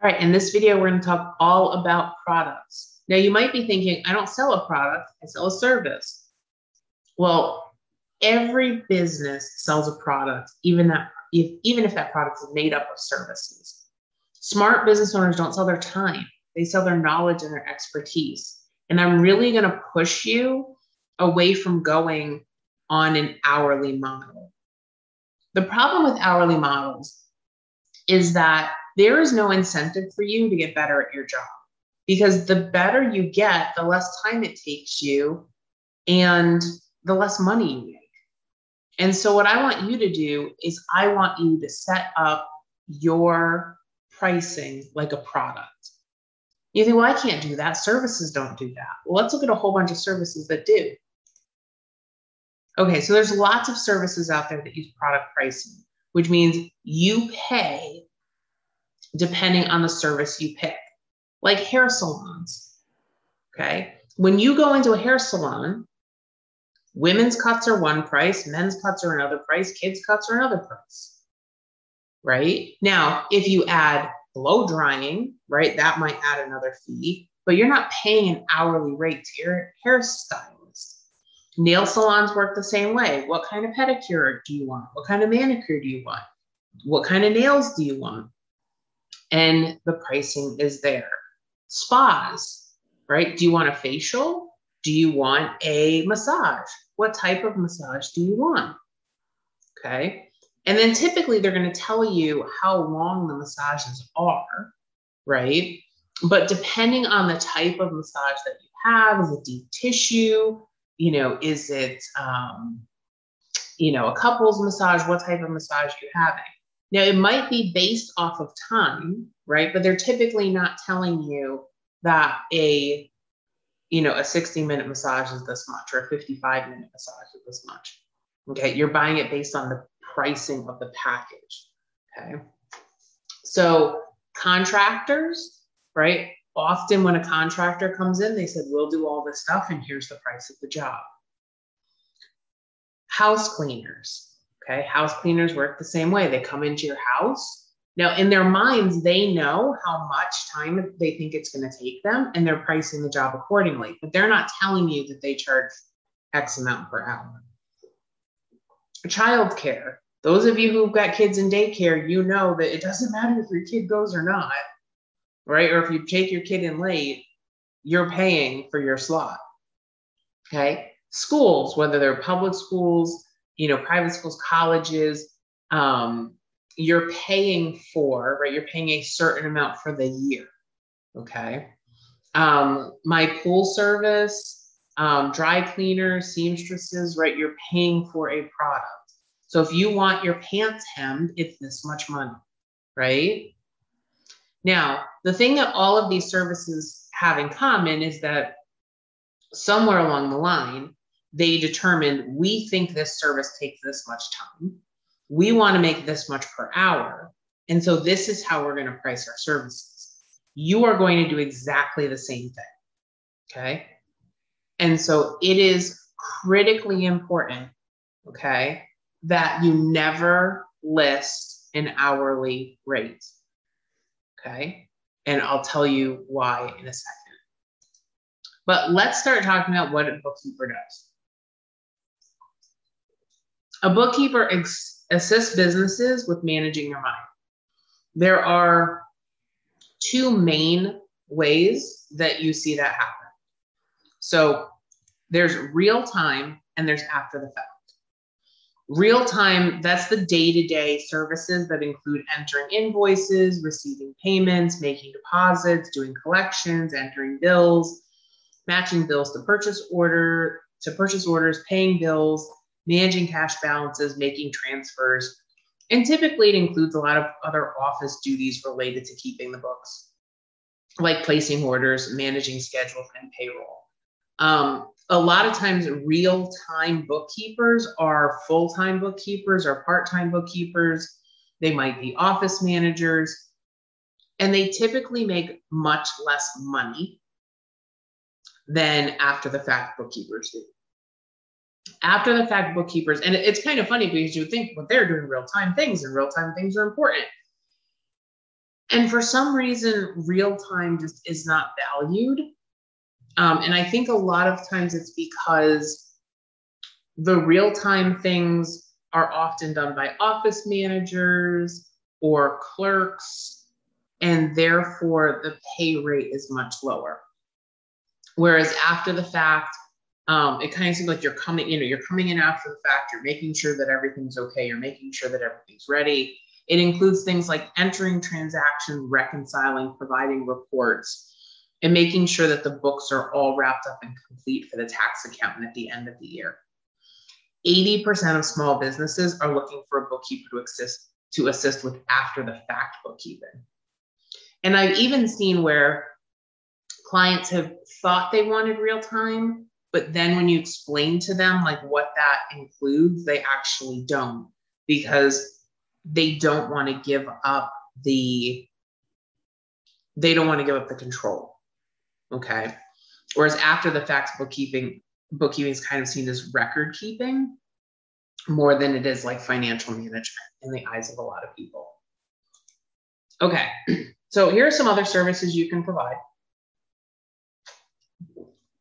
All right, in this video, we're going to talk all about products. Now, you might be thinking, I don't sell a product, I sell a service. Well, every business sells a product, even that if, even if that product is made up of services. Smart business owners don't sell their time; they sell their knowledge and their expertise. And I'm really going to push you away from going on an hourly model. The problem with hourly models is that there is no incentive for you to get better at your job because the better you get, the less time it takes you and the less money you make. And so, what I want you to do is, I want you to set up your pricing like a product. You think, well, I can't do that. Services don't do that. Well, let's look at a whole bunch of services that do. Okay, so there's lots of services out there that use product pricing, which means you pay depending on the service you pick, like hair salons. Okay. When you go into a hair salon, women's cuts are one price, men's cuts are another price, kids' cuts are another price. Right. Now, if you add blow drying, right, that might add another fee, but you're not paying an hourly rate to your hairstylist. Nail salons work the same way. What kind of pedicure do you want? What kind of manicure do you want? What kind of nails do you want? And the pricing is there. Spas, right? Do you want a facial? Do you want a massage? What type of massage do you want? Okay. And then typically they're going to tell you how long the massages are, right? But depending on the type of massage that you have, is it deep tissue? You know, is it, um, you know, a couples massage? What type of massage are you having? Now, it might be based off of time, right? But they're typically not telling you that a you know a 60 minute massage is this much or a 55 minute massage is this much. Okay you're buying it based on the pricing of the package. Okay. So contractors right? Often when a contractor comes in they said we'll do all this stuff and here's the price of the job. House cleaners Okay. House cleaners work the same way. They come into your house. Now, in their minds, they know how much time they think it's going to take them and they're pricing the job accordingly, but they're not telling you that they charge X amount per hour. Childcare. Those of you who've got kids in daycare, you know that it doesn't matter if your kid goes or not, right? Or if you take your kid in late, you're paying for your slot. Okay. Schools, whether they're public schools, you know, private schools, colleges, um, you're paying for, right? You're paying a certain amount for the year. Okay. Um, my pool service, um, dry cleaners, seamstresses, right? You're paying for a product. So if you want your pants hemmed, it's this much money, right? Now, the thing that all of these services have in common is that somewhere along the line, they determined we think this service takes this much time. We want to make this much per hour. And so this is how we're going to price our services. You are going to do exactly the same thing. Okay. And so it is critically important, okay, that you never list an hourly rate. Okay. And I'll tell you why in a second. But let's start talking about what a bookkeeper does. A bookkeeper ex- assists businesses with managing their money. There are two main ways that you see that happen. So there's real time and there's after the fact. Real time, that's the day to day services that include entering invoices, receiving payments, making deposits, doing collections, entering bills, matching bills to purchase order to purchase orders, paying bills, managing cash balances, making transfers, and typically it includes a lot of other office duties related to keeping the books, like placing orders, managing schedules, and payroll. Um, a lot of times, real time bookkeepers are full time bookkeepers or part time bookkeepers. They might be office managers, and they typically make much less money than after the fact bookkeepers do after the fact bookkeepers, and it's kind of funny because you think, well, they're doing real time things and real time things are important. And for some reason, real time just is not valued. Um, and I think a lot of times it's because the real time things are often done by office managers or clerks, and therefore the pay rate is much lower. Whereas after the fact, um, it kind of seems like you're coming, you know, you're coming in after the fact, you're making sure that everything's okay, you're making sure that everything's ready. It includes things like entering transactions, reconciling, providing reports, and making sure that the books are all wrapped up and complete for the tax accountant at the end of the year. 80% of small businesses are looking for a bookkeeper to assist to assist with after the fact bookkeeping. And I've even seen where clients have thought they wanted real time, but then when you explain to them like what that includes, they actually don't because they don't want to give up the they don't want to give up the control. Okay. Whereas after the facts bookkeeping, bookkeeping is kind of seen as record keeping more than it is like financial management in the eyes of a lot of people. Okay. So here are some other services you can provide.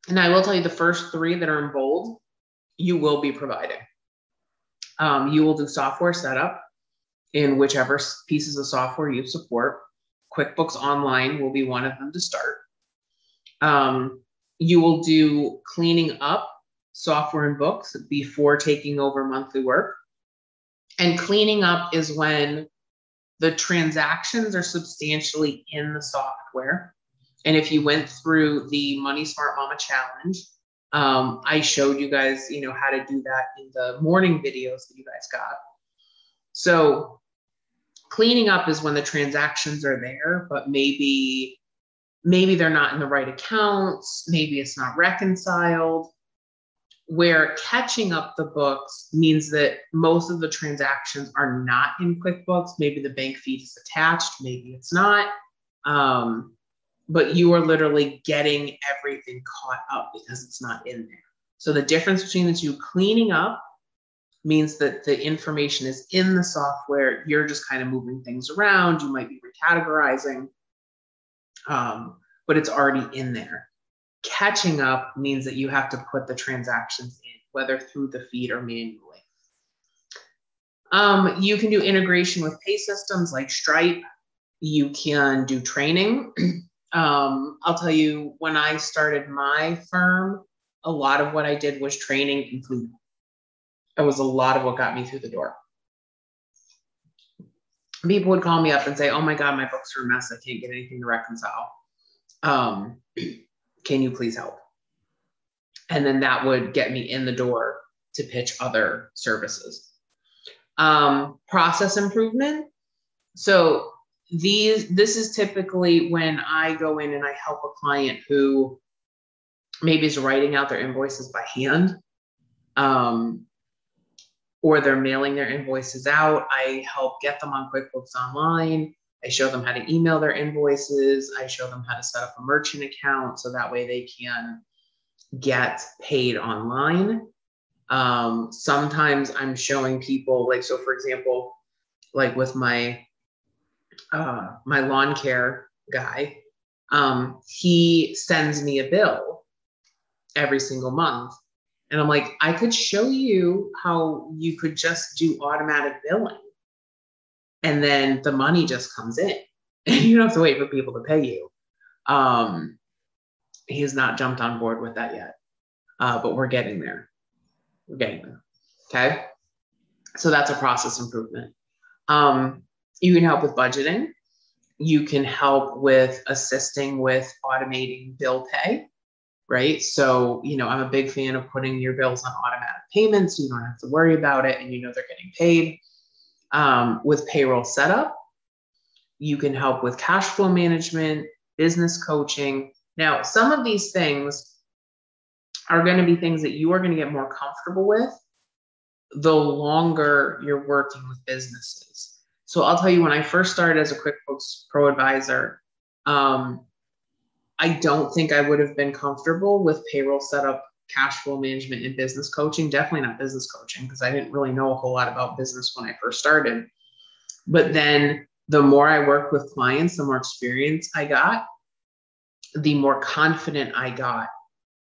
And I will tell you the first three that are in bold, you will be providing. Um, you will do software setup in whichever pieces of software you support. QuickBooks Online will be one of them to start. Um, you will do cleaning up software and books before taking over monthly work. And cleaning up is when the transactions are substantially in the software. And if you went through the Money Smart Mama Challenge, um, I showed you guys, you know, how to do that in the morning videos that you guys got. So cleaning up is when the transactions are there, but maybe maybe they're not in the right accounts, maybe it's not reconciled. Where catching up the books means that most of the transactions are not in QuickBooks. Maybe the bank feed is attached, maybe it's not. Um, but you are literally getting everything caught up because it's not in there. So the difference between the two cleaning up means that the information is in the software. You're just kind of moving things around. You might be recategorizing, um, but it's already in there. Catching up means that you have to put the transactions in, whether through the feed or manually. Um, you can do integration with pay systems like Stripe. You can do training. um, I'll tell you, when I started my firm, a lot of what I did was training included. It was a lot of what got me through the door. People would call me up and say, Oh my God, my books are a mess. I can't get anything to reconcile. Um, can you please help? And then that would get me in the door to pitch other services. Um, process improvement. So these this is typically when I go in and I help a client who maybe is writing out their invoices by hand. Um, or they're mailing their invoices out. I help get them on QuickBooks Online. I show them how to email their invoices. I show them how to set up a merchant account so that way they can get paid online. Um, sometimes I'm showing people, like, so for example, like with my uh, my lawn care guy, um, he sends me a bill every single month. And I'm like, I could show you how you could just do automatic billing. And then the money just comes in. And you don't have to wait for people to pay you. Um, he has not jumped on board with that yet. Uh, but we're getting there. We're getting there. Okay. So that's a process improvement. Um, you can help with budgeting. You can help with assisting with automating bill pay, right? So, you know, I'm a big fan of putting your bills on automatic payments. You don't have to worry about it and you know they're getting paid. Um, with payroll setup, you can help with cash flow management, business coaching. Now, some of these things are going to be things that you are going to get more comfortable with the longer you're working with businesses. So I'll tell you, when I first started as a QuickBooks Pro advisor, um, I don't think I would have been comfortable with payroll setup, cash flow management, and business coaching. Definitely not business coaching because I didn't really know a whole lot about business when I first started. But then the more I worked with clients, the more experience I got, the more confident I got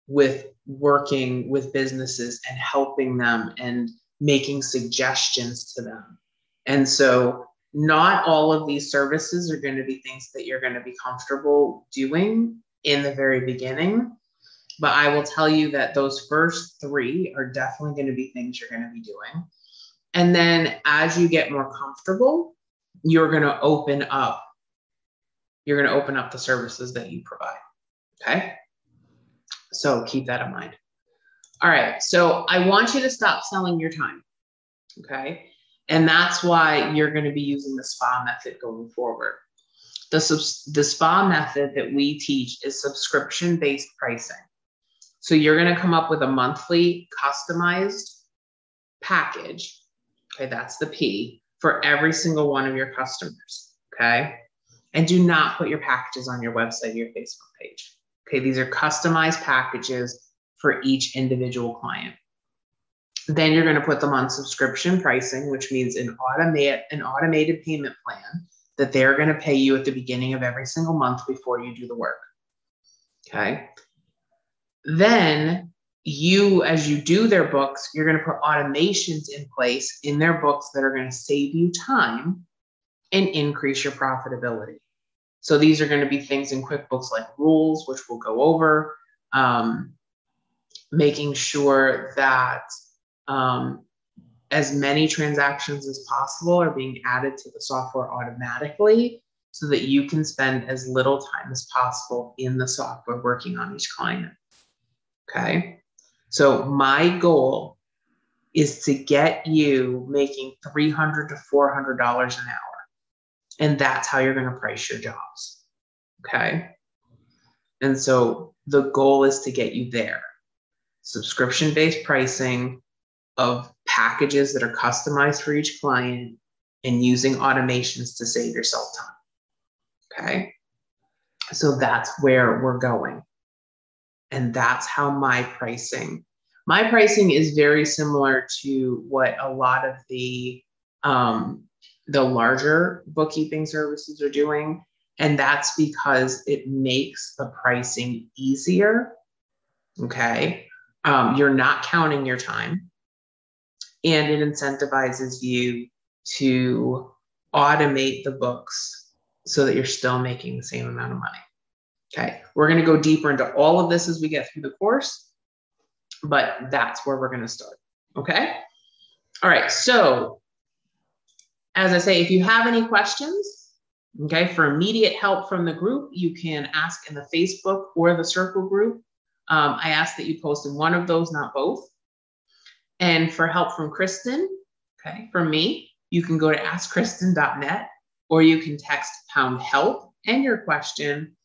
with working with businesses and helping them and making suggestions to them. And so, not all of these services are going to be things that you're going to be comfortable doing in the very beginning. But I will tell you that those first three are definitely going to be things you're going to be doing. And then as you get more comfortable, you're going to open up. You're going to open up the services that you provide. Okay. So keep that in mind. All right. So I want you to stop selling your time. Okay. And that's why you're going to be using the SPA method going forward. The, the SPA method that we teach is subscription based pricing. So you're going to come up with a monthly customized package. Okay. That's the P for every single one of your customers. Okay. And do not put your packages on your website or your Facebook page. Okay, these are customized packages for each individual client. Then you're going to put them on subscription pricing, which means an automate an automated payment plan that they're going to pay you at the beginning of every single month before you do the work. Okay. Then you, as you do their books, you're going to put automations in place in their books that are going to save you time and increase your profitability. So these are going to be things in QuickBooks like rules, which we'll go over, um, making sure that um, as many transactions as possible are being added to the software automatically so that you can spend as little time as possible in the software working on each client. Okay. So my goal is to get you making $300 to $400 an hour. And that's how you're going to price your jobs. Okay. And so the goal is to get you there. Subscription based pricing of packages that are customized for each client and using automations to save yourself time. Okay. So that's where we're going. And that's how my pricing, my pricing is very similar to what a lot of the um, the larger bookkeeping services are doing. And that's because it makes the pricing easier. Okay. Um, you're not counting your time. And it incentivizes you to automate the books so that you're still making the same amount of money. Okay. We're going to go deeper into all of this as we get through the course, but that's where we're going to start. Okay. All right. So as I say, if you have any questions, okay, for immediate help from the group, you can ask in the Facebook or the Circle group. Um, I ask that you post in one of those, not both. And for help from Kristen, okay, from me, you can go to askkristen.net or you can text pound help and your question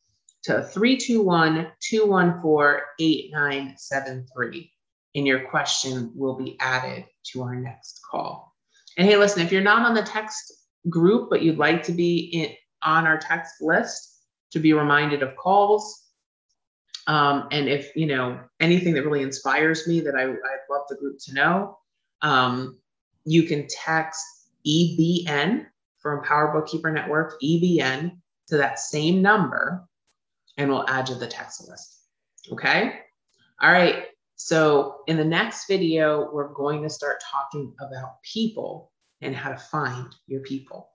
to 321 214 8973. And your question will be added to our next call. And hey, listen, if you're not on the text group, but you'd like to be in, on our text list to be reminded of calls, um, and if you know anything that really inspires me that I, I'd love the group to know, um, you can text EBN from Power Bookkeeper Network, EBN, to that same number, and we'll add you to the text list. Okay? All right. So in the next video, we're going to start talking about people and how to find your people.